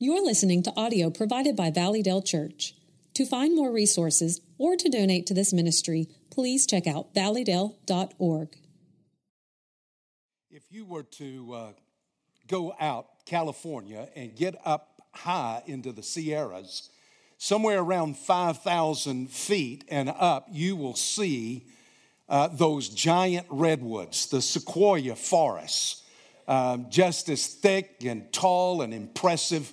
You're listening to audio provided by Valleydale Church. To find more resources or to donate to this ministry, please check out valleydale.org. If you were to uh, go out California and get up high into the Sierras, somewhere around 5,000 feet and up, you will see uh, those giant redwoods, the sequoia forests, um, just as thick and tall and impressive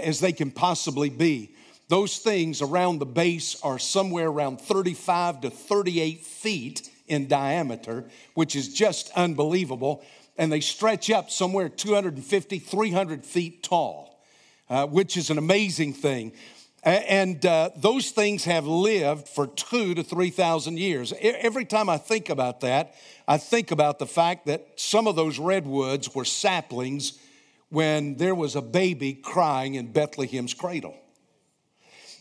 as they can possibly be. Those things around the base are somewhere around 35 to 38 feet in diameter, which is just unbelievable. And they stretch up somewhere 250, 300 feet tall, uh, which is an amazing thing. And uh, those things have lived for two to 3,000 years. Every time I think about that, I think about the fact that some of those redwoods were saplings when there was a baby crying in Bethlehem's cradle.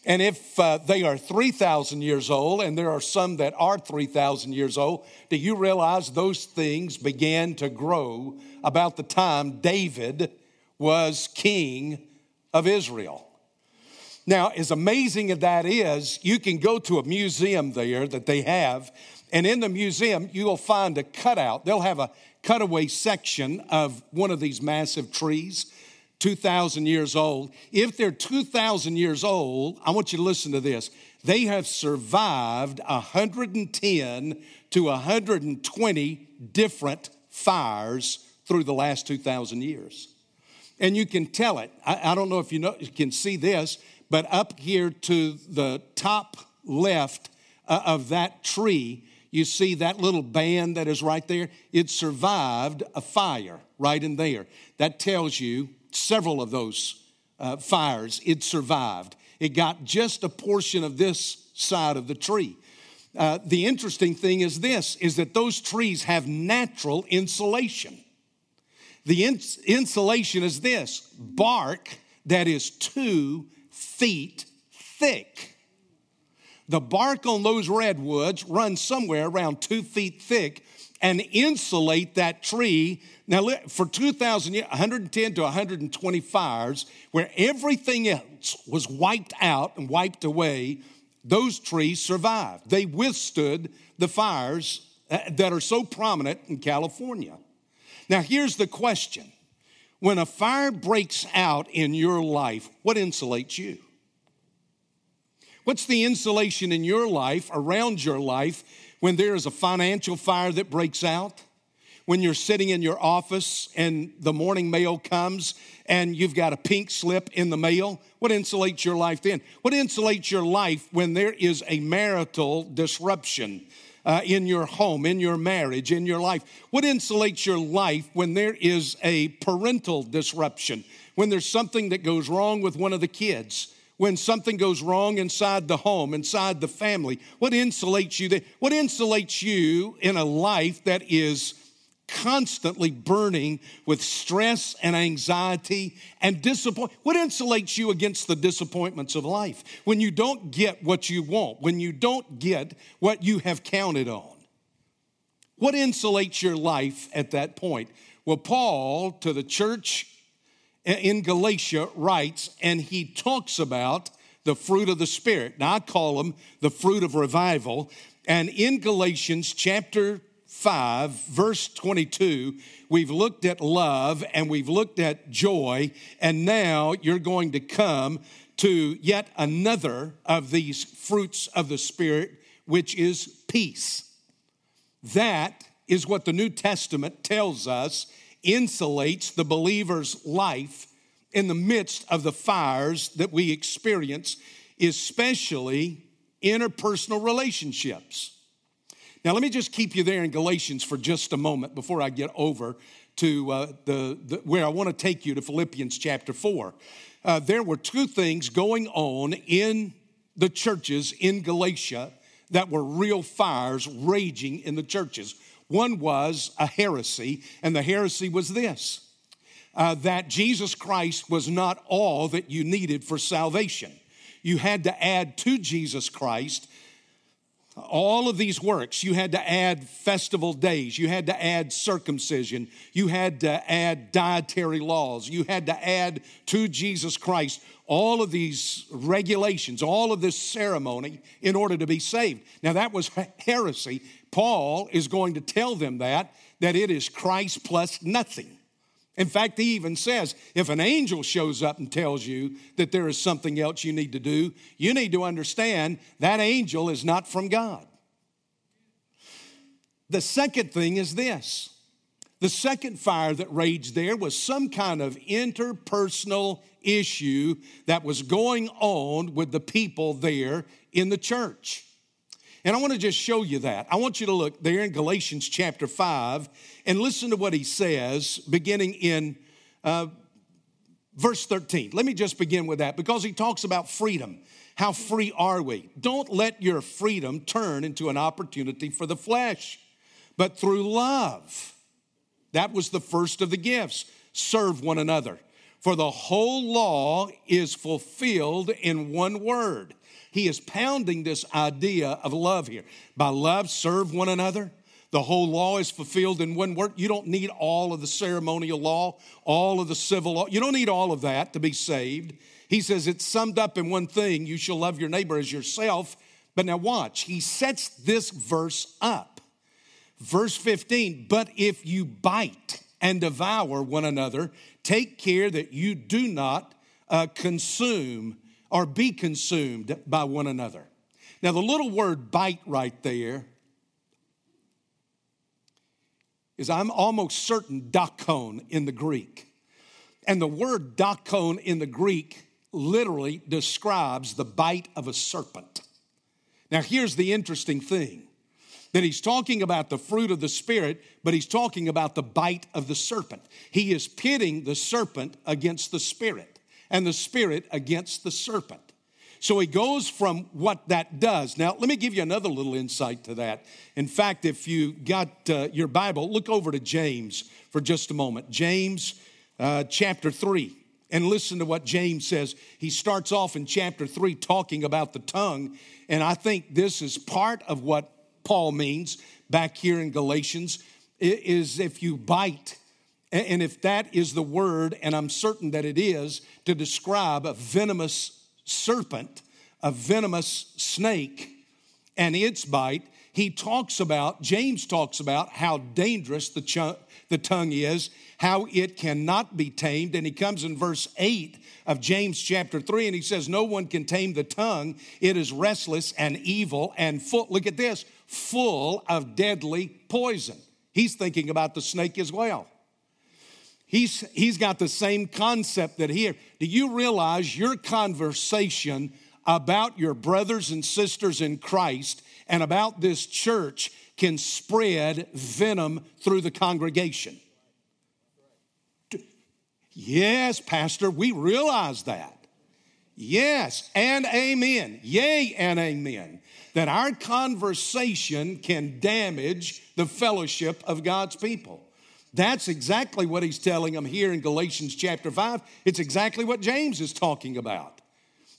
And if uh, they are 3,000 years old, and there are some that are 3,000 years old, do you realize those things began to grow about the time David was king of Israel? Now, as amazing as that is, you can go to a museum there that they have, and in the museum, you'll find a cutout. They'll have a cutaway section of one of these massive trees, 2,000 years old. If they're 2,000 years old, I want you to listen to this. They have survived 110 to 120 different fires through the last 2,000 years. And you can tell it. I, I don't know if you, know, you can see this, but up here to the top left uh, of that tree, you see that little band that is right there? It survived a fire right in there. That tells you several of those uh, fires it survived. It got just a portion of this side of the tree. Uh, the interesting thing is this is that those trees have natural insulation. The ins- insulation is this bark that is two feet thick. The bark on those redwoods runs somewhere around two feet thick and insulate that tree. Now, for 2,000 years, 110 to 120 fires, where everything else was wiped out and wiped away, those trees survived. They withstood the fires uh, that are so prominent in California. Now, here's the question when a fire breaks out in your life, what insulates you? What's the insulation in your life, around your life, when there is a financial fire that breaks out? When you're sitting in your office and the morning mail comes and you've got a pink slip in the mail, what insulates your life then? What insulates your life when there is a marital disruption? Uh, in your home, in your marriage, in your life? What insulates your life when there is a parental disruption, when there's something that goes wrong with one of the kids? When something goes wrong inside the home, inside the family? What insulates you there? What insulates you in a life that is constantly burning with stress and anxiety and disappointment? What insulates you against the disappointments of life? When you don't get what you want, when you don't get what you have counted on? What insulates your life at that point? Well, Paul to the church in Galatia writes, and he talks about the fruit of the Spirit. Now, I call them the fruit of revival. And in Galatians chapter 5, verse 22, we've looked at love and we've looked at joy, and now you're going to come to yet another of these fruits of the Spirit, which is peace. That is what the New Testament tells us insulates the believer's life in the midst of the fires that we experience, especially interpersonal relationships. Now, let me just keep you there in Galatians for just a moment before I get over to uh, the, the, where I want to take you to Philippians chapter 4. Uh, there were two things going on in the churches in Galatia that were real fires raging in the churches. One was a heresy, and the heresy was this uh, that Jesus Christ was not all that you needed for salvation. You had to add to Jesus Christ all of these works, you had to add festival days, you had to add circumcision, you had to add dietary laws, you had to add to Jesus Christ all of these regulations, all of this ceremony in order to be saved. Now, that was heresy. Paul is going to tell them that, that it is Christ plus nothing. In fact, he even says if an angel shows up and tells you that there is something else you need to do, you need to understand that angel is not from God. The second thing is this the second fire that raged there was some kind of interpersonal issue that was going on with the people there in the church. And I want to just show you that. I want you to look there in Galatians chapter 5 and listen to what he says beginning in uh, verse 13. Let me just begin with that because he talks about freedom. How free are we? Don't let your freedom turn into an opportunity for the flesh, but through love. That was the first of the gifts. Serve one another. For the whole law is fulfilled in one word he is pounding this idea of love here. By love, serve one another. The whole law is fulfilled in one word. You don't need all of the ceremonial law, all of the civil law. You don't need all of that to be saved. He says it's summed up in one thing you shall love your neighbor as yourself. But now watch, he sets this verse up. Verse 15, but if you bite and devour one another, take care that you do not uh, consume or be consumed by one another. Now, the little word bite right there is, I'm almost certain, dakon in the Greek. And the word dakon in the Greek literally describes the bite of a serpent. Now, here's the interesting thing that he's talking about the fruit of the Spirit, but he's talking about the bite of the serpent. He is pitting the serpent against the Spirit and the Spirit against the serpent. So he goes from what that does. Now, let me give you another little insight to that. In fact, if you got uh, your Bible, look over to James for just a moment. James uh, chapter 3. And listen to what James says. He starts off in chapter 3 talking about the tongue. And I think this is part of what Paul means back here in Galatians is if you bite and if that is the word, and I'm certain that it is, to describe a venomous serpent, a venomous snake, and its bite, he talks about, James talks about how dangerous the, ch- the tongue is, how it cannot be tamed. And he comes in verse 8 of James chapter 3, and he says, No one can tame the tongue. It is restless and evil and full, look at this, full of deadly poison. He's thinking about the snake as well. He's, he's got the same concept that here. Do you realize your conversation about your brothers and sisters in Christ and about this church can spread venom through the congregation? Yes, Pastor, we realize that. Yes, and amen. Yea, and amen. That our conversation can damage the fellowship of God's people. That's exactly what he's telling them here in Galatians chapter 5. It's exactly what James is talking about.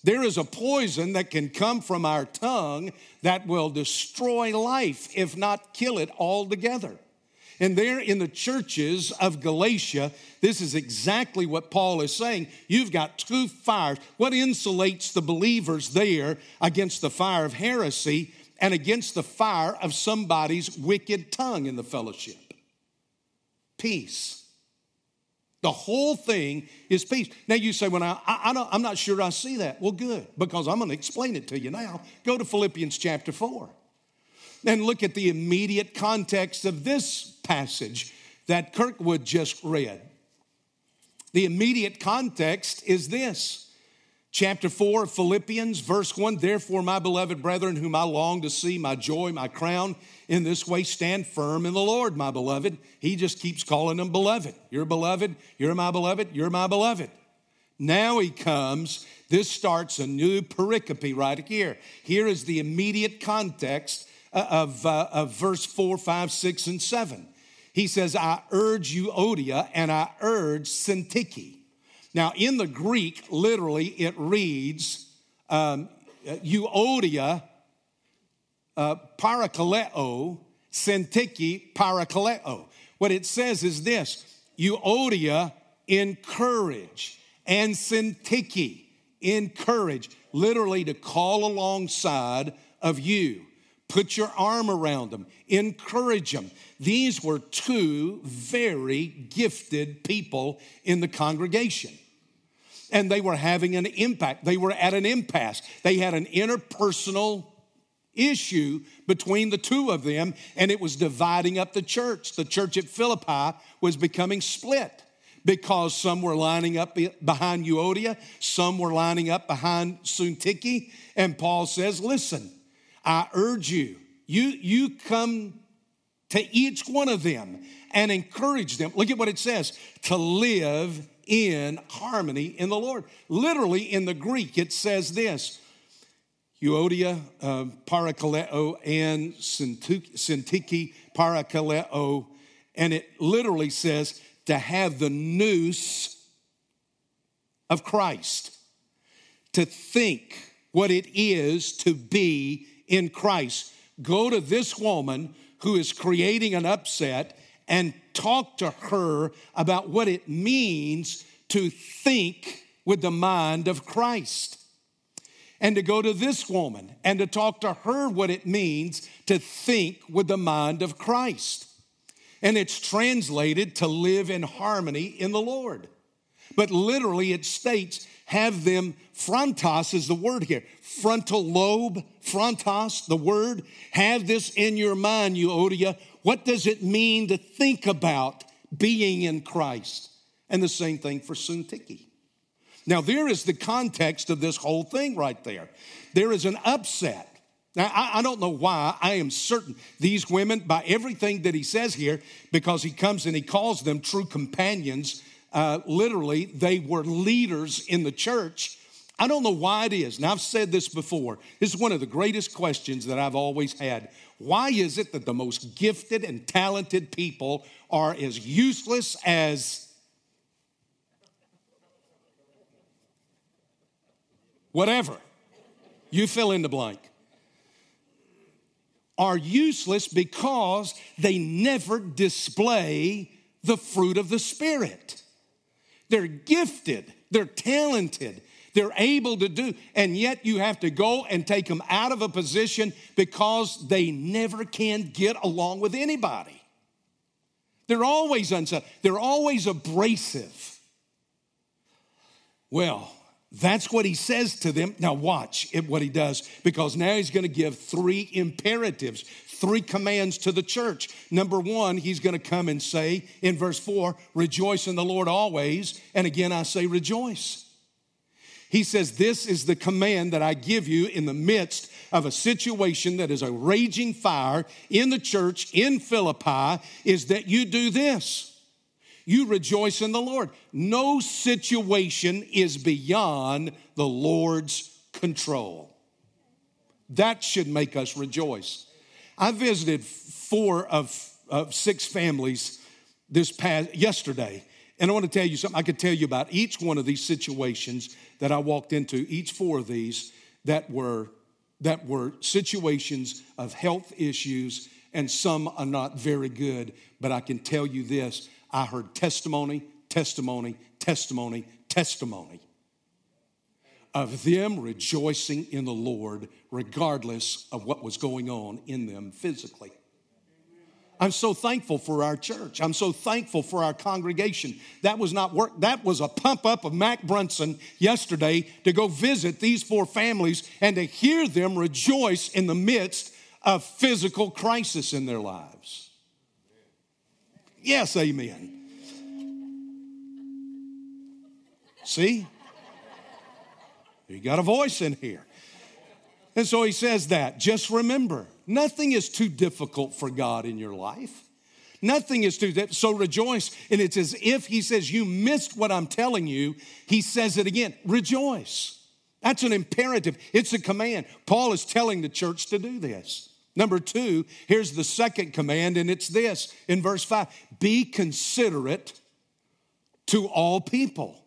There is a poison that can come from our tongue that will destroy life, if not kill it altogether. And there in the churches of Galatia, this is exactly what Paul is saying. You've got two fires. What insulates the believers there against the fire of heresy and against the fire of somebody's wicked tongue in the fellowship? Peace. The whole thing is peace. Now you say, well, I, I, I'm not sure I see that. Well, good, because I'm going to explain it to you now. Go to Philippians chapter 4 and look at the immediate context of this passage that Kirkwood just read. The immediate context is this chapter 4 of Philippians, verse 1 Therefore, my beloved brethren, whom I long to see, my joy, my crown, in this way stand firm in the Lord, my beloved. He just keeps calling them beloved. You're beloved, you're my beloved, you're my beloved. Now he comes, this starts a new pericope right here. Here is the immediate context uh, of, uh, of verse 4, 5, 6, and 7. He says, I urge Euodia and I urge Syntyche now, in the Greek, literally, it reads um, Euodia uh, parakaleo, syntyche parakaleo. What it says is this Euodia, encourage, and syntyche, encourage, literally to call alongside of you. Put your arm around them, encourage them. These were two very gifted people in the congregation. And they were having an impact. They were at an impasse. They had an interpersonal issue between the two of them, and it was dividing up the church. The church at Philippi was becoming split because some were lining up behind Euodia, some were lining up behind Syntyche, and Paul says, Listen, I urge you, you, you come to each one of them and encourage them. Look at what it says to live in harmony in the Lord. Literally in the Greek, it says this Euodia, uh, parakaleo, and Syntyche, parakaleo. And it literally says to have the nous of Christ, to think what it is to be in Christ. Go to this woman who is creating an upset and talk to her about what it means to think with the mind of Christ. And to go to this woman and to talk to her what it means to think with the mind of Christ. And it's translated to live in harmony in the Lord. But literally, it states have them, phrontos is the word here, frontal lobe, phrontos, the word. Have this in your mind, Euodia. What does it mean to think about being in Christ? And the same thing for Syntyche. Now, there is the context of this whole thing right there. There is an upset. Now, I, I, don't know why. I am certain these women, by everything that he says here, because he comes and he calls them true companions, uh, literally, they were leaders in the church. I don't know why it is. Now, I've said this before. This is one of the greatest questions that I've always had. Why is it that the most gifted and talented people are as useless as whatever? You fill in the blank. Are useless because they never display the fruit of the Spirit. They're gifted, they're talented, they're able to do, and yet you have to go and take them out of a position because they never can get along with anybody. They're always unsettled, they're always abrasive. Well, that's what he says to them. Now, watch what he does because now he's going to give three imperatives, three commands to the church. Number one, he's going to come and say in verse four, rejoice in the Lord always. And again, I say rejoice. He says, This is the command that I give you in the midst of a situation that is a raging fire in the church in Philippi, is that you do this. You rejoice in the Lord. No situation is beyond the Lord's control. That should make us rejoice. I visited four of, of six families this past yesterday, and I want to tell you something. I could tell you about each one of these situations that I walked into, each four of these that were that were situations of health issues, and some are not very good. But I can tell you this: I heard testimony, testimony, testimony, testimony of them rejoicing in the Lord regardless of what was going on in them physically. I'm so thankful for our church. I'm so thankful for our congregation. That was not work, that was a pump up of Mac Brunson yesterday to go visit these four families and to hear them rejoice in the midst of physical crisis in their lives. Yes, amen. See? You got a voice in here. And so he says that. Just remember, nothing is too difficult for God in your life. Nothing is too that. so rejoice. And it's as if he says, You missed what I'm telling you. He says it again rejoice. That's an imperative, it's a command. Paul is telling the church to do this. Number two, here's the second command, and it's this in verse five be considerate to all people.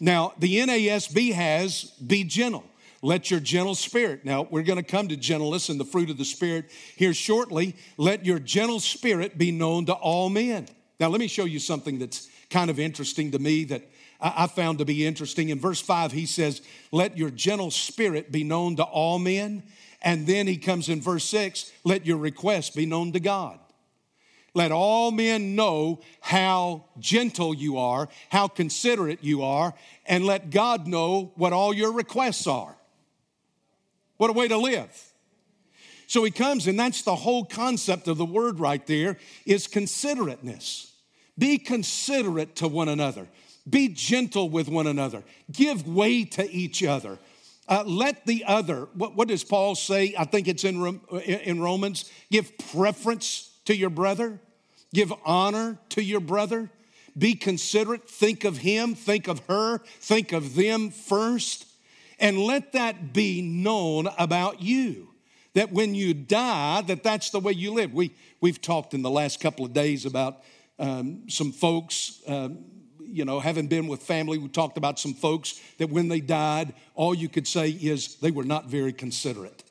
Now, the NASB has be gentle. let your gentle spirit. Now, we're going to come to gentleness and the fruit of the Spirit here shortly. Let your gentle spirit be known to all men. Now, let me show you something that's kind of interesting to me that I found to be interesting. In verse 5, he says, Let your gentle spirit be known to all men. And then he comes in verse 6, Let your request be known to God. Let all men know how gentle you are, how considerate you are, and let God know what all your requests are. What a way to live. So he comes, and that's the whole concept of the word right there is considerateness. Be considerate to one another. Be gentle with one another. Give way to each other. Uh, let the other, what, what, does Paul say? I think it's in, in Romans. Give preference to your brother. Give honor to your brother. Be considerate. Think of him, think of her, think of them first. And let that be known about you. That when you die, that that's the way you live. We, we've talked in the last couple of days about um, some folks, um, you know, having been with family, we talked about some folks that when they died, all you could say is they were not very considerate.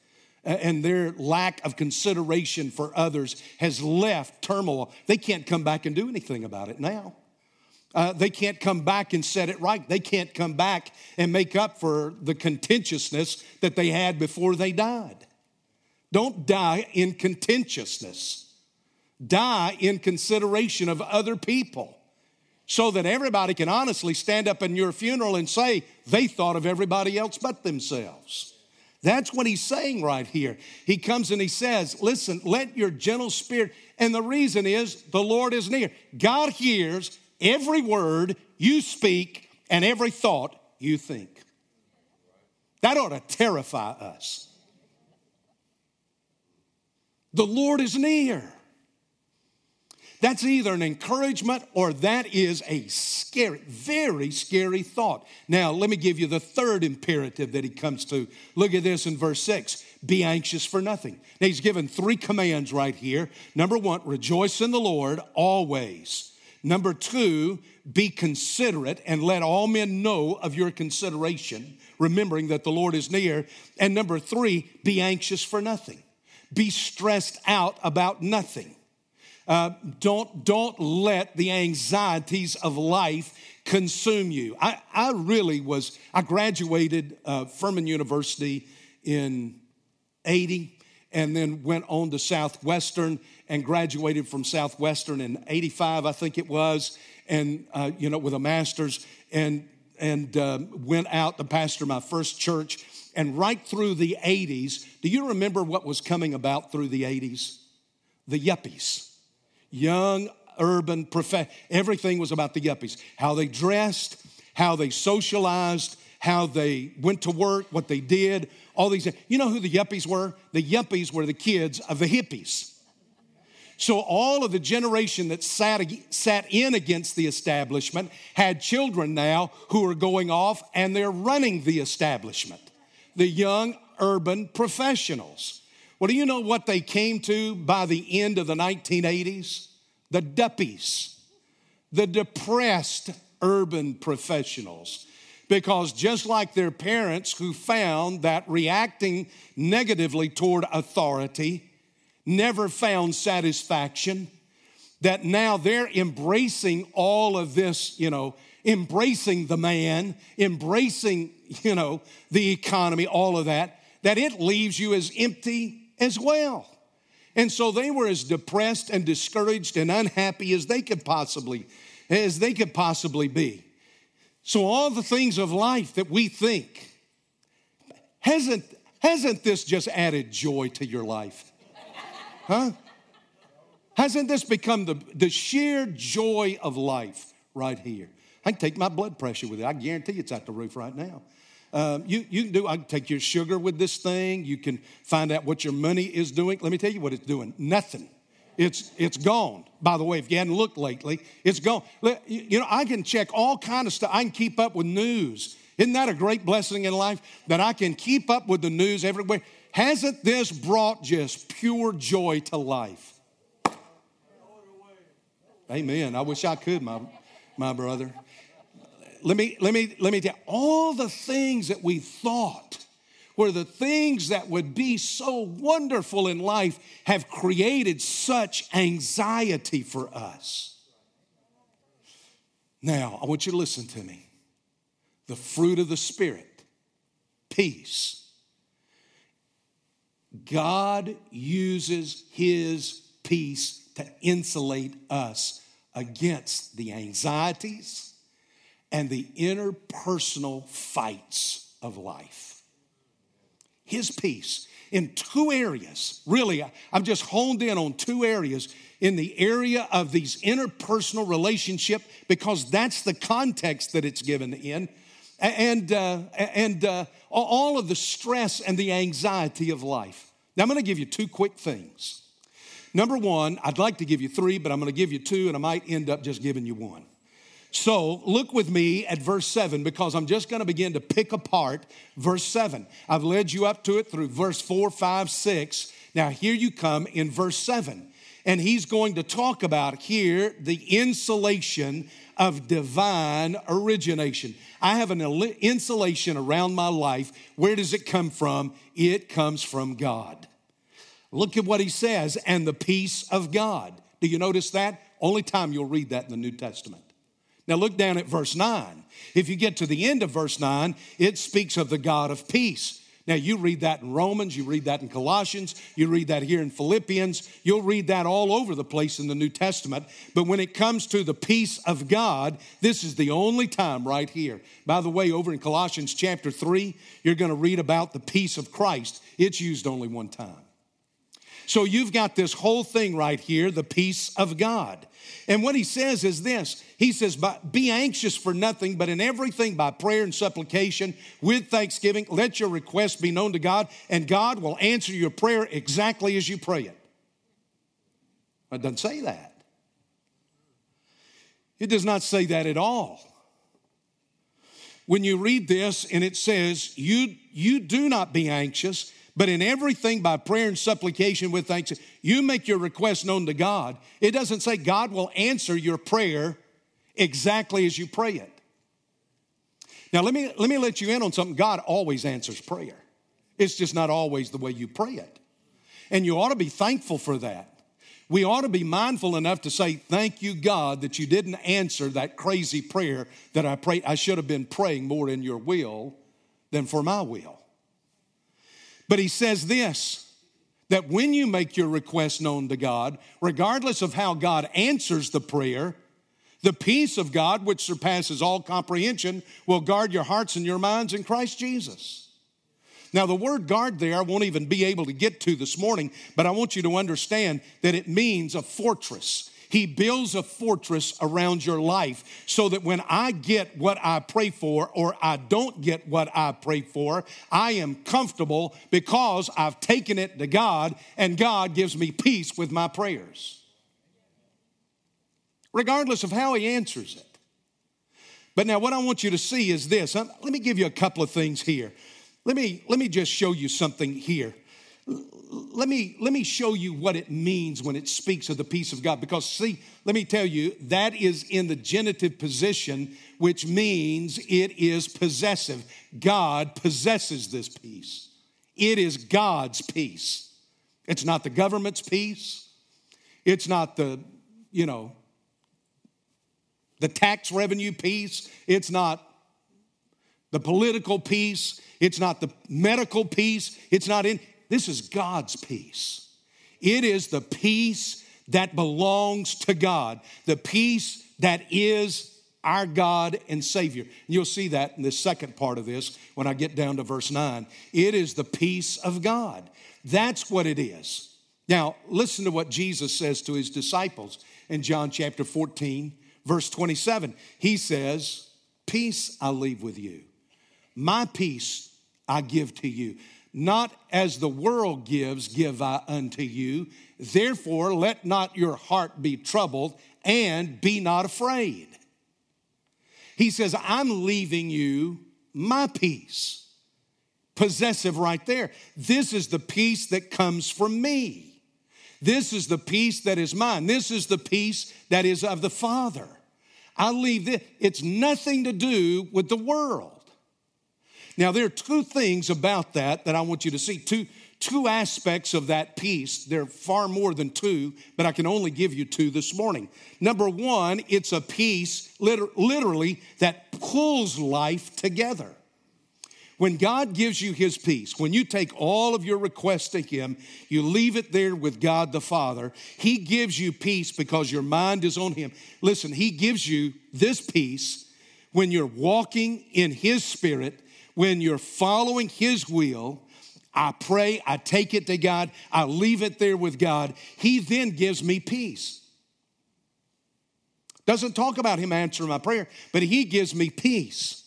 And their lack of consideration for others has left turmoil. They can't come back and do anything about it now. Uh, they can't come back and set it right. They can't come back and make up for the contentiousness that they had before they died. Don't die in contentiousness die in consideration of other people so that everybody can honestly stand up in your funeral and say they thought of everybody else but themselves. That's what he's saying right here. He comes and he says, Listen, let your gentle spirit, and the reason is the Lord is near. God hears every word you speak and every thought you think. That ought to terrify us. The Lord is near. That's either an encouragement or that is a scary, very scary thought. Now, let me give you the third imperative that he comes to. Look at this in verse 6 be anxious for nothing. Now, he's given three commands right here. Number one, rejoice in the Lord always. Number two, be considerate and let all men know of your consideration, remembering that the Lord is near. And number three, be anxious for nothing. Be stressed out about nothing. Uh, don't, don't let the anxieties of life consume you. I, I really was, I graduated uh, Furman University in 80 and then went on to Southwestern and graduated from Southwestern in 85, I think it was, and, uh, you know, with a master's and, and uh, went out to pastor my first church. And right through the 80s, do you remember what was coming about through the 80s? The yuppies young urban everything was about the yuppies. How they dressed how they socialized how they went to work what they did all these you know who the yuppies were? The yuppies were the kids of the hippies. So all of the generation that sat, sat in against the establishment had children now who are going off and they're running the establishment. The young urban professionals well, do you know what they came to by the end of the 1980s? The duppies, the depressed urban professionals. Because just like their parents who found that reacting negatively toward authority never found satisfaction, that now they're embracing all of this, you know, embracing the man, embracing, you know, the economy, all of that, that it leaves you as empty as well. And so they were as depressed and discouraged and unhappy as they could possibly as they could possibly be. So all the things of life that we think hasn't hasn't this just added joy to your life? Huh? Hasn't this become the, the sheer joy of life right here? I can take my blood pressure with it. I guarantee it's at the roof right now. Um, you, you can do, I can take your sugar with this thing. You can find out what your money is doing. Let me tell you what it's doing nothing. It's, it's gone. By the way, if you hadn't looked lately, it's gone. You know, I can check all kind of stuff. I can keep up with news. Isn't that a great blessing in life that I can keep up with the news everywhere? Hasn't this brought just pure joy to life? Amen. I wish I could, my, my brother let me, let me, let me tell you, all the things that we thought were the things that would be so wonderful in life have created such anxiety for us. Now, I want you to listen to me. The fruit of the Spirit, peace. God uses His peace to insulate us against the anxieties and the interpersonal fights of life. His peace in two areas, really, I've just honed in on two areas in the area of these interpersonal relationship because that's the context that it's given in and, uh, and uh, all of the stress and the anxiety of life. Now, I'm going to give you two quick things. Number one, I'd like to give you three, but I'm going to give you two, and I might end up just giving you one. So look with me at verse 7 because I'm just going to begin to pick apart verse 7. I've led you up to it through verse 4, 5, 6. Now here you come in verse 7. And he's going to talk about here the insulation of divine origination. I have an insulation around my life. Where does it come from? It comes from God. Look at what he says, and the peace of God. Do you notice that? Only time you'll read that in the New Testament. Now look down at verse 9. If you get to the end of verse 9, it speaks of the God of peace. Now, you read that in Romans, you read that in Colossians, you read that here in Philippians, you'll read that all over the place in the New Testament. But when it comes to the peace of God, this is the only time right here. By the way, over in Colossians chapter 3, you're going to read about the peace of Christ. It's used only one time. So you've got this whole thing right here, the peace of God. And what he says is this He says, Be anxious for nothing, but in everything by prayer and supplication with thanksgiving, let your requests be known to God, and God will answer your prayer exactly as you pray it. It doesn't say that. It does not say that at all. When you read this and it says, You, you do not be anxious, but in everything by prayer and supplication with thanks, you make your request known to God. It doesn't say God will answer your prayer exactly as you pray it. Now, let me, let me let you in on something. God always answers prayer. It's just not always the way you pray it. And you ought to be thankful for that. We ought to be mindful enough to say, Thank you, God, that you didn't answer that crazy prayer that I prayed. I should have been praying more in your will than for my will. But he says this that when you make your request known to God, regardless of how God answers the prayer, the peace of God, which surpasses all comprehension, will guard your hearts and your minds in Christ Jesus. Now, the word guard there, I won't even be able to get to this morning, but I want you to understand that it means a fortress. He builds a fortress around your life so that when I get what I pray for or I don't get what I pray for, I am comfortable because I've taken it to God and God gives me peace with my prayers. Regardless of how He answers it. But now, what I want you to see is this. Uh, let me give you a couple of things here. Let me, let me just show you something here let me let me show you what it means when it speaks of the peace of God because see let me tell you that is in the genitive position which means it is possessive. God possesses this peace. It is God's peace. It's not the government's peace. It's not the you know the tax revenue peace it's not the political peace. It's not the medical peace. It's not in this is God's peace. It is the peace that belongs to God, the peace that is our God and Savior. You'll see that in the second part of this when I get down to verse 9. It is the peace of God. That's what it is. Now, listen to what Jesus says to his disciples in John chapter 14, verse 27. He says, Peace I leave with you, my peace I give to you. Not as the world gives, give I unto you. Therefore, let not your heart be troubled and be not afraid. He says, I'm leaving you my peace. Possessive right there. This is the peace that comes from me. This is the peace that is mine. This is the peace that is of the Father. I leave this. It's nothing to do with the world. Now, there are two things about that that I want you to see. Two, two aspects of that peace. There are far more than two, but I can only give you two this morning. Number one, it's a peace, literally, that pulls life together. When God gives you his peace, when you take all of your requests to him, you leave it there with God the Father, he gives you peace because your mind is on him. Listen, he gives you this peace when you're walking in his spirit, when you're following his will, I pray, I take it to God, I leave it there with God. He then gives me peace. Doesn't talk about Him answering my prayer, but He gives me peace.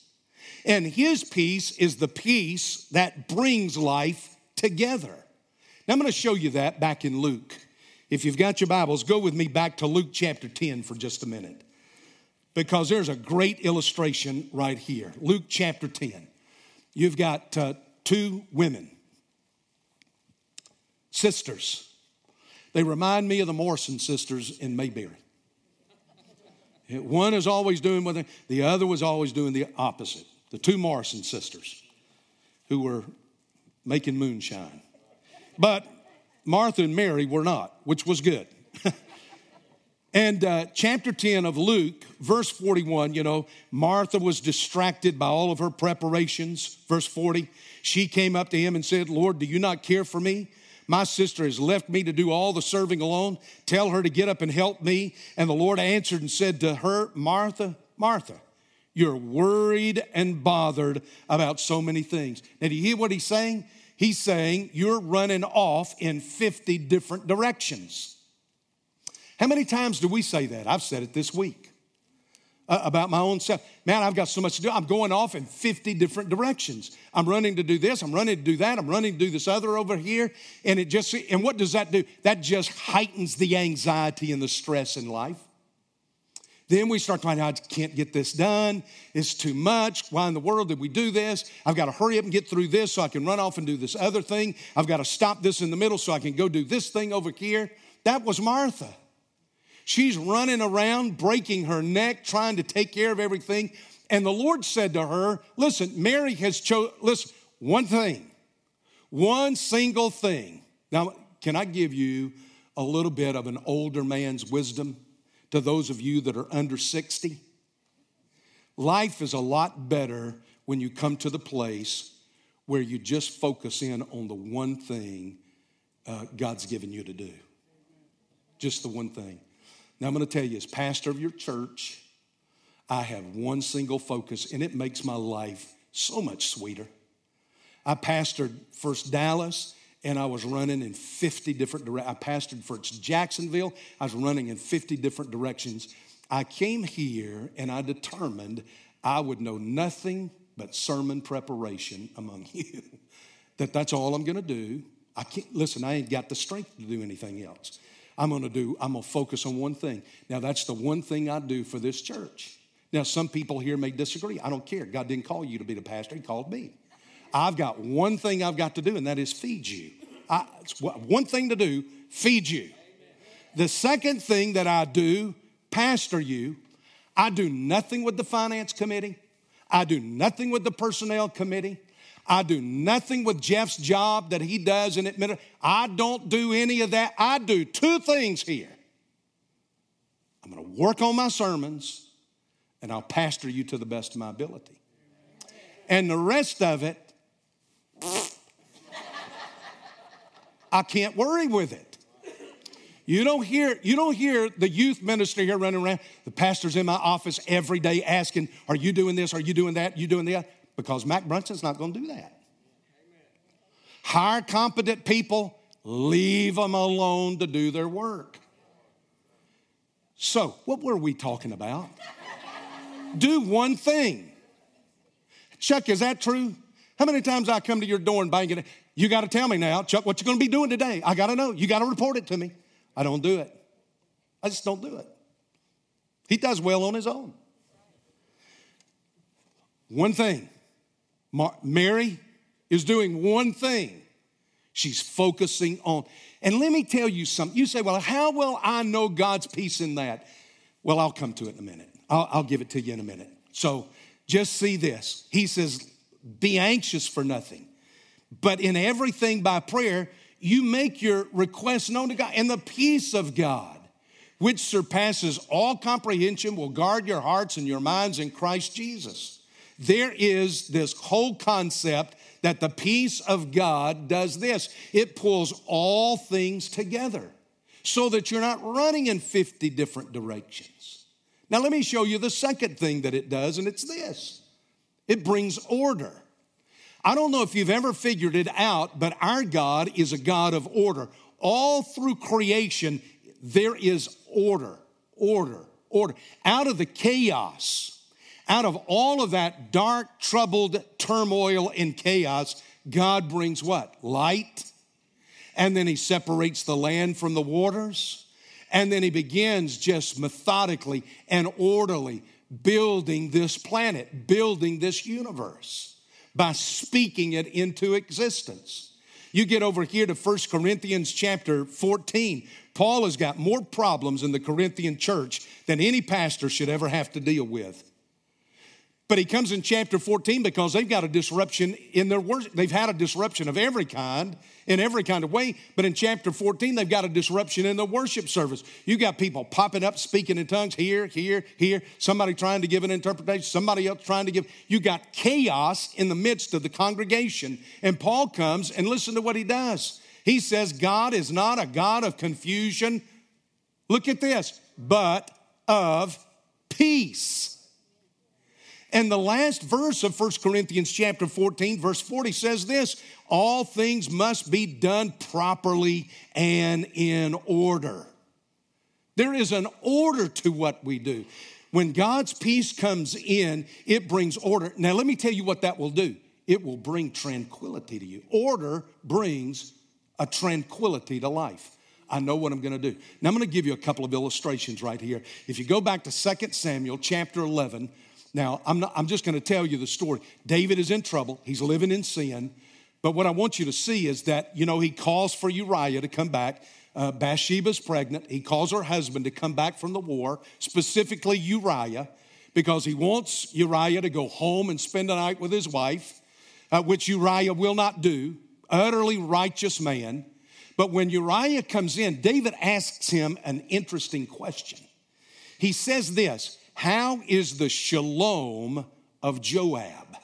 And His peace is the peace that brings life together. Now I'm going to show you that back in Luke. If you've got your Bibles, go with me back to Luke chapter 10 for just a minute. Because there's a great illustration right here. Luke chapter 10. You've got uh, two women sisters. They remind me of the Morrison sisters in Mayberry. One is always doing what the other was always doing the opposite. The two Morrison sisters who were making moonshine. But Martha and Mary were not, which was good. and uh, chapter 10 of Luke, verse 41, you know, Martha was distracted by all of her preparations. Verse 40, she came up to him and said, Lord, do you not care for me? My sister has left me to do all the serving alone. Tell her to get up and help me. And the Lord answered and said to her, Martha, Martha, you're worried and bothered about so many things. Now, do you hear what he's saying? He's saying you're running off in 50 different directions. How many times do we say that? I've said it this week uh, about my own self. Man, I've got so much to do. I'm going off in 50 different directions. I'm running to do this, I'm running to do that, I'm running to do this other over here. And it just, and what does that do? That just heightens the anxiety and the stress in life. Then we start to finding, I can't get this done. It's too much. Why in the world did we do this? I've got to hurry up and get through this so I can run off and do this other thing. I've got to stop this in the middle so I can go do this thing over here. That was Martha. She's running around, breaking her neck, trying to take care of everything. And the Lord said to her, Listen, Mary has chosen, listen, one thing, one single thing. Now, can I give you a little bit of an older man's wisdom to those of you that are under 60? Life is a lot better when you come to the place where you just focus in on the one thing uh, God's given you to do. Just the one thing. Now, I'm going to tell you, as pastor of your church, I have one single focus, and it makes my life so much sweeter. I pastored first Dallas, and I was running in 50 different directions. I pastored first Jacksonville, I was running in 50 different directions. I came here and I determined I would know nothing but sermon preparation among you. that that's all I'm going to do. I can't listen, I ain't got the strength to do anything else. I'm going to do, I'm going to focus on one thing. Now, that's the one thing I do for this church. Now, some people here may disagree. I don't care. God didn't call you to be the pastor, He called me. I've got one thing I've got to do, and that is feed you. I, one thing to do, feed you. The second thing that I do, pastor you, I do nothing with the finance committee. I do nothing with the personnel committee. I do nothing with Jeff's job that he does in it. I don't do any of that. I do two things here. I'm going to work on my sermons and I'll pastor you to the best of my ability. And the rest of it, I can't worry with it. You don't hear, you don't hear the youth minister here running around. The pastor's in my office every day asking, Are you doing this? Are you doing that? Are you doing that? Because Mac Brunson's not going to do that. Hire competent people, leave them alone to do their work. So, what were we talking about? do one thing. Chuck, is that true? How many times I come to your door and bang it? You got to tell me now, Chuck, what you going to be doing today? I got to know. You got to report it to me. I don't do it. I just don't do it. He does well on his own. One thing Mary is doing one thing. She's focusing on. And let me tell you something. You say, well, how will I know God's peace in that? Well, I'll come to it in a minute. I'll, I'll give it to you in a minute. So just see this. He says, be anxious for nothing, but in everything by prayer, you make your requests known to God, and the peace of God, which surpasses all comprehension, will guard your hearts and your minds in Christ Jesus. There is this whole concept that the peace of God does this it pulls all things together so that you're not running in 50 different directions. Now, let me show you the second thing that it does, and it's this it brings order. I don't know if you've ever figured it out, but our God is a God of order. All through creation, there is order, order, order. Out of the chaos, out of all of that dark, troubled turmoil and chaos, God brings what? Light. And then He separates the land from the waters. And then He begins just methodically and orderly building this planet, building this universe by speaking it into existence. You get over here to 1 Corinthians chapter 14. Paul has got more problems in the Corinthian church than any pastor should ever have to deal with. But he comes in chapter 14 because they've got a disruption in their worship. They've had a disruption of every kind, in every kind of way. But in chapter 14, they've got a disruption in the worship service. You got people popping up, speaking in tongues here, here, here. Somebody trying to give an interpretation, somebody else trying to give. You got chaos in the midst of the congregation. And Paul comes and listen to what he does. He says, God is not a God of confusion. Look at this, but of peace and the last verse of 1 Corinthians chapter 14, verse 40 says this all things must be done properly and in order. There is an order to what we do. When God's peace comes in, it brings order. Now, let me tell you what that will do it will bring tranquility to you. Order brings a tranquility to life. I know what I'm going to do. Now, I'm going to give you a couple of illustrations right here. If you go back to 2 Samuel chapter 11, now, I'm, not, I'm just going to tell you the story. David is in trouble, he's living in sin. But what I want you to see is that, you know, he calls for Uriah to come back. Uh, Bathsheba's pregnant. He calls her husband to come back from the war, specifically Uriah, because he wants Uriah to go home and spend the night with his wife, uh, which Uriah will not do. Utterly righteous man. But when Uriah comes in, David asks him an interesting question. He says this how is the shalom of Joab?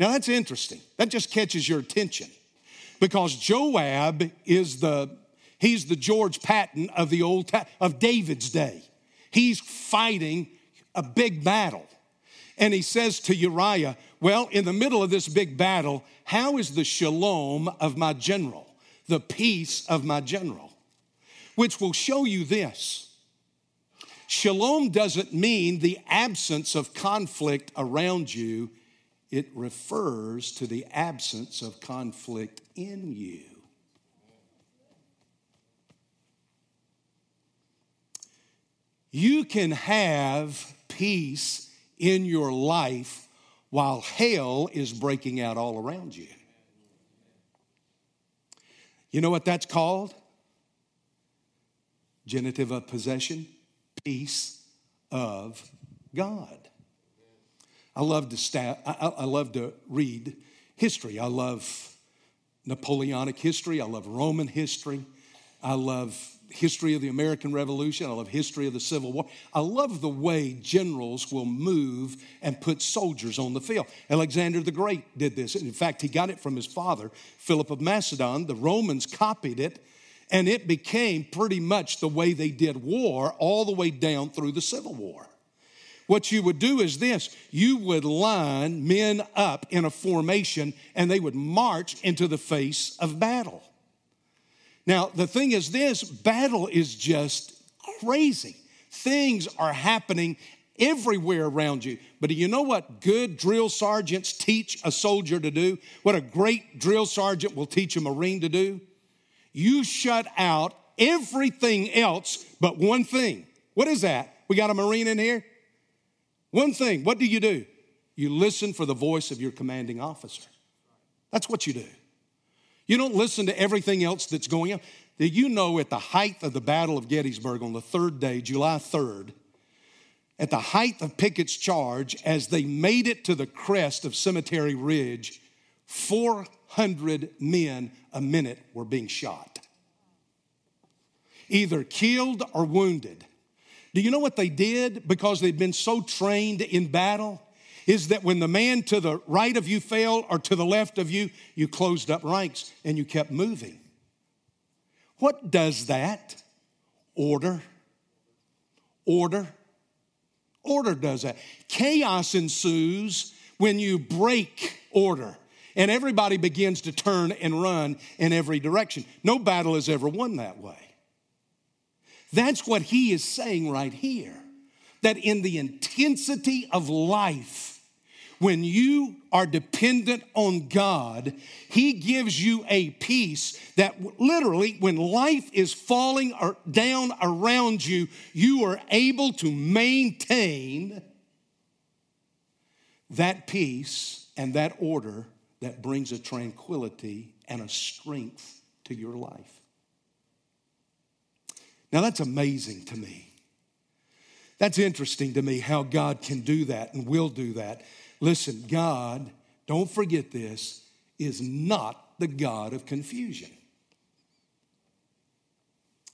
Now that's interesting. That just catches your attention because Joab is the he's the George Patton of the old of David's day. He's fighting a big battle. And he says to Uriah, Well, in the middle of this big battle, how is the shalom of my general, the peace of my general? Which will show you this Shalom doesn't mean the absence of conflict around you, it refers to the absence of conflict in you. You can have peace in your life while hell is breaking out all around you. You know what that's called? Genitive of possession peace of God. I love to I, I love to read history. I love Napoleonic history. I love Roman history. I love history of the American Revolution. I love history of the Civil War. I love the way generals will move and put soldiers on the field. Alexander the Great did this. In fact, he got it from his father, Philip of Macedon. The Romans copied it and it became pretty much the way they did war all the way down through the Civil War. What you would do is this you would line men up in a formation and they would march into the face of battle. Now, the thing is this battle is just crazy. Things are happening everywhere around you. But do you know what good drill sergeants teach a soldier to do? What a great drill sergeant will teach a Marine to do? You shut out everything else but one thing. What is that? We got a Marine in here? One thing. What do you do? You listen for the voice of your commanding officer. That's what you do. You don't listen to everything else that's going on. Did you know at the height of the Battle of Gettysburg on the third day, July 3rd, at the height of Pickett's charge, as they made it to the crest of Cemetery Ridge, 400 men a minute were being shot, either killed or wounded. Do you know what they did because they'd been so trained in battle? Is that when the man to the right of you fell or to the left of you, you closed up ranks and you kept moving. What does that? Order. Order. Order does that. Chaos ensues when you break order and everybody begins to turn and run in every direction. No battle is ever won that way. That's what he is saying right here. That in the intensity of life, when you are dependent on God, He gives you a peace that literally, when life is falling down around you, you are able to maintain that peace and that order that brings a tranquility and a strength to your life. Now, that's amazing to me. That's interesting to me how God can do that and will do that. Listen, God, don't forget this, is not the God of confusion.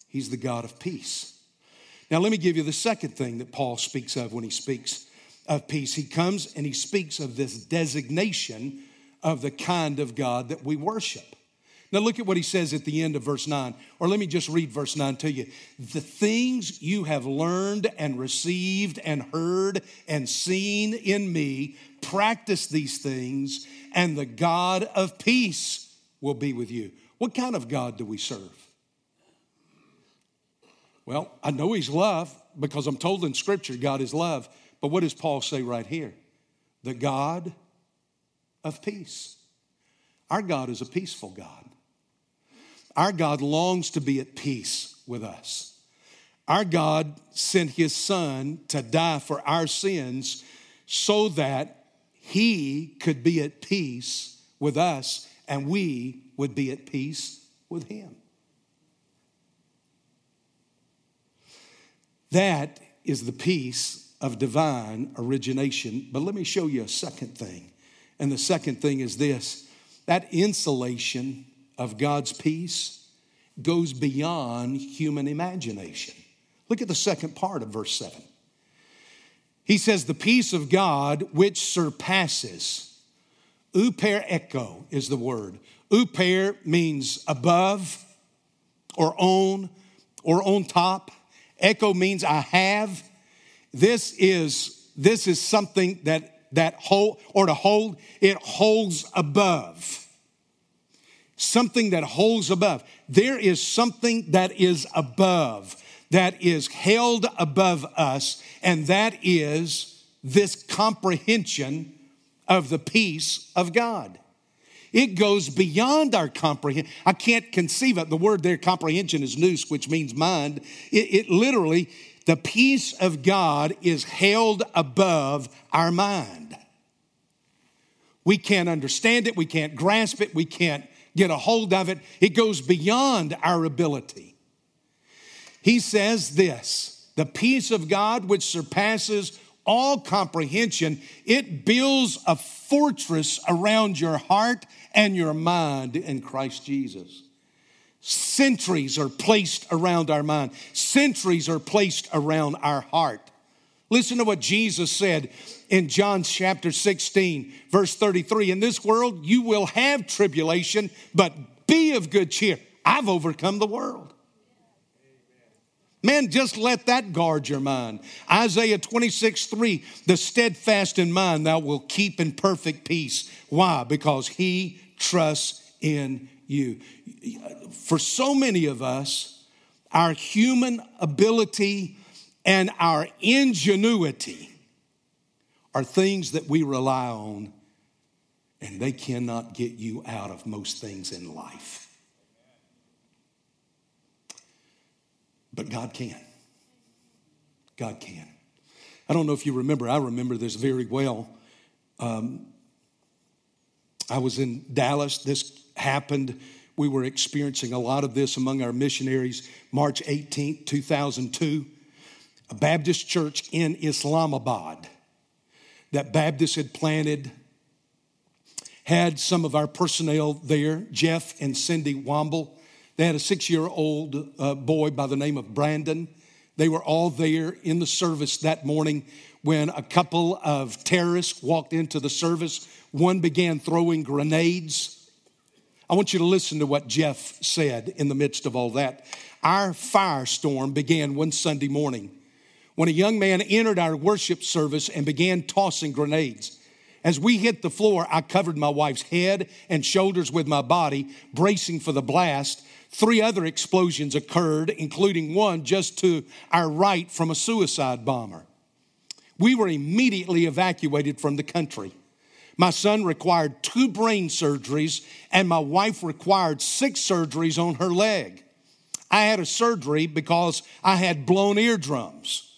He's the God of peace. Now, let me give you the second thing that Paul speaks of when he speaks of peace. He comes and he speaks of this designation of the kind of God that we worship. Now, look at what he says at the end of verse 9. Or let me just read verse 9 to you. The things you have learned and received and heard and seen in me, practice these things, and the God of peace will be with you. What kind of God do we serve? Well, I know he's love because I'm told in Scripture God is love. But what does Paul say right here? The God of peace. Our God is a peaceful God. Our God longs to be at peace with us. Our God sent his son to die for our sins so that he could be at peace with us and we would be at peace with him. That is the peace of divine origination. But let me show you a second thing. And the second thing is this that insulation of God's peace goes beyond human imagination. Look at the second part of verse 7. He says, The peace of God which surpasses. Uper echo is the word. Uper means above or on or on top. Echo means I have. This is this is something that that hold or to hold it holds above something that holds above. There is something that is above, that is held above us, and that is this comprehension of the peace of God. It goes beyond our comprehension. I can't conceive it. The word there, comprehension, is nous, which means mind. It, it literally, the peace of God is held above our mind. We can't understand it. We can't grasp it. We can't get a hold of it. It goes beyond our ability. He says this the peace of God, which surpasses all comprehension, it builds a fortress around your heart and your mind in Christ Jesus. Sentries are placed around our mind, centuries are placed around our heart. Listen to what Jesus said in John chapter 16, verse 33. In this world, you will have tribulation, but be of good cheer. I've overcome the world. Man, just let that guard your mind. Isaiah 26, 3, the steadfast in mind thou will keep in perfect peace. Why? Because he trusts in you. For so many of us, our human ability and our ingenuity are things that we rely on, and they cannot get you out of most things in life. But God can. God can. I don't know if you remember, I remember this very well. Um, I was in Dallas. This happened. We were experiencing a lot of this among our missionaries March 18th, 2002. a Baptist church in Islamabad that Baptists had planted. Had some of our personnel there, Jeff and Cindy Womble. They had a six year old uh, boy by the name of Brandon. They were all there in the service that morning when a couple of terrorists walked into the service. One began throwing grenades. I want you to listen to what Jeff said in the midst of all that. Our firestorm began one Sunday morning when a young man entered our worship service and began tossing grenades. As we hit the floor, I covered my wife's head and shoulders with my body, bracing for the blast. Three other explosions occurred, including one just to our right from a suicide bomber. We were immediately evacuated from the country. My son required two brain surgeries, and my wife required six surgeries on her leg. I had a surgery because I had blown eardrums.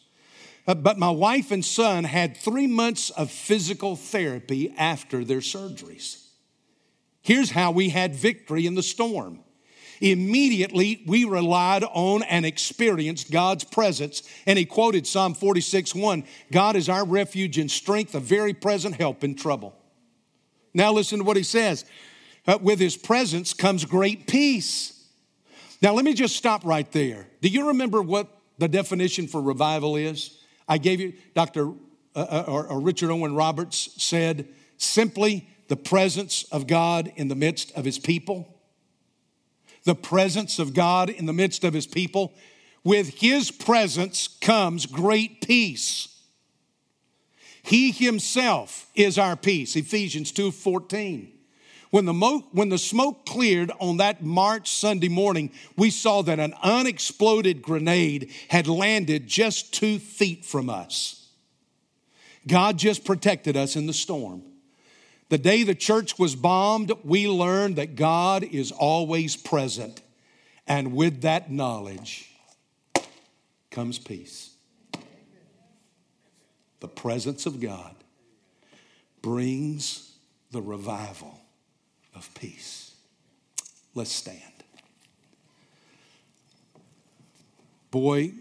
Uh, but my wife and son had three months of physical therapy after their surgeries. Here's how we had victory in the storm. Immediately, we relied on and experienced God's presence. And he quoted Psalm 46 1 God is our refuge and strength, a very present help in trouble. Now, listen to what he says. Uh, with his presence comes great peace. Now, let me just stop right there. Do you remember what the definition for revival is? I gave you, Dr. Uh, uh, or, or Richard Owen Roberts said, simply the presence of God in the midst of his people. The presence of God in the midst of his people. With his presence comes great peace. He himself is our peace. Ephesians 2:14. When the, mo- when the smoke cleared on that March Sunday morning, we saw that an unexploded grenade had landed just two feet from us. God just protected us in the storm. The day the church was bombed, we learned that God is always present. And with that knowledge comes peace. The presence of God brings the revival of peace. Let's stand. Boy,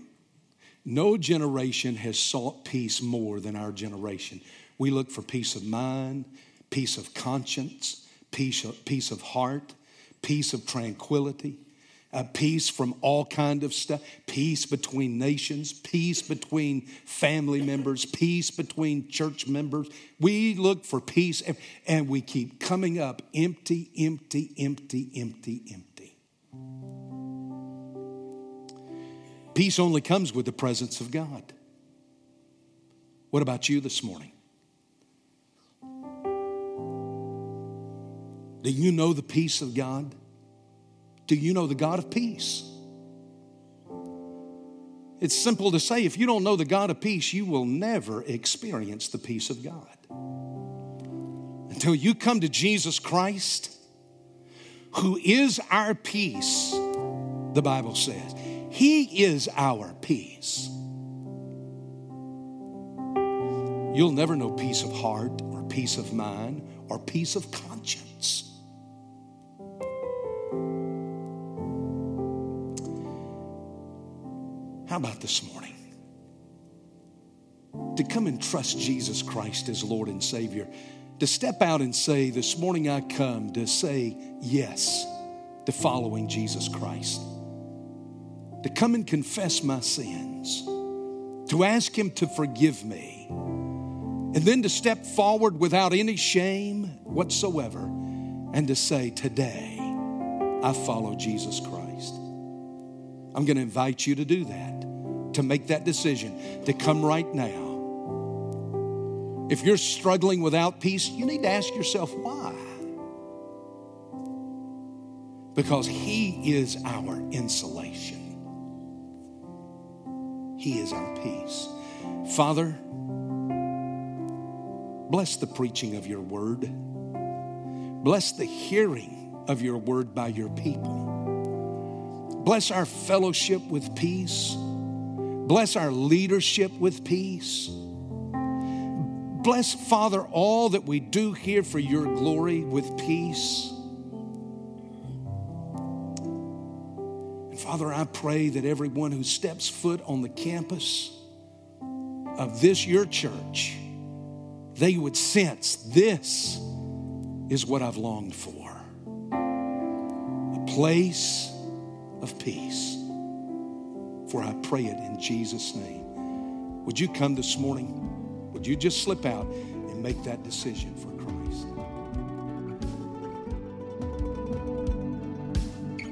no generation has sought peace more than our generation. We look for peace of mind, peace of conscience, peace of, peace of heart, peace of tranquility uh, peace from all kind of stuff. Peace between nations. Peace between family members. Peace between church members. We look for peace and, and we keep coming up empty empty empty empty empty. Peace only comes with the presence of god. What about you this morning? Do you know the peace of god do you know the God of peace? It's simple to say if you don't know the God of peace, you will never experience the peace of God. Until you come to Jesus Christ, who is our peace, the Bible says. He is our peace. You'll never know peace of heart or peace of mind or peace of conscience. How about this morning? To come and trust Jesus Christ as Lord and Savior. To step out and say, This morning I come to say yes to following Jesus Christ. To come and confess my sins. To ask Him to forgive me. And then to step forward without any shame whatsoever and to say, Today I follow Jesus Christ. I'm going to invite you to do that, to make that decision, to come right now. If you're struggling without peace, you need to ask yourself why. Because He is our insulation, He is our peace. Father, bless the preaching of your word, bless the hearing of your word by your people. Bless our fellowship with peace. Bless our leadership with peace. Bless, Father, all that we do here for your glory with peace. And Father, I pray that everyone who steps foot on the campus of this, your church, they would sense this is what I've longed for a place of peace. For I pray it in Jesus' name. Would you come this morning? Would you just slip out and make that decision for Christ?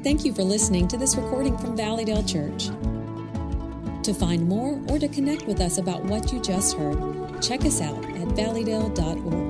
Thank you for listening to this recording from Valleydale Church. To find more or to connect with us about what you just heard, check us out at valleydale.org.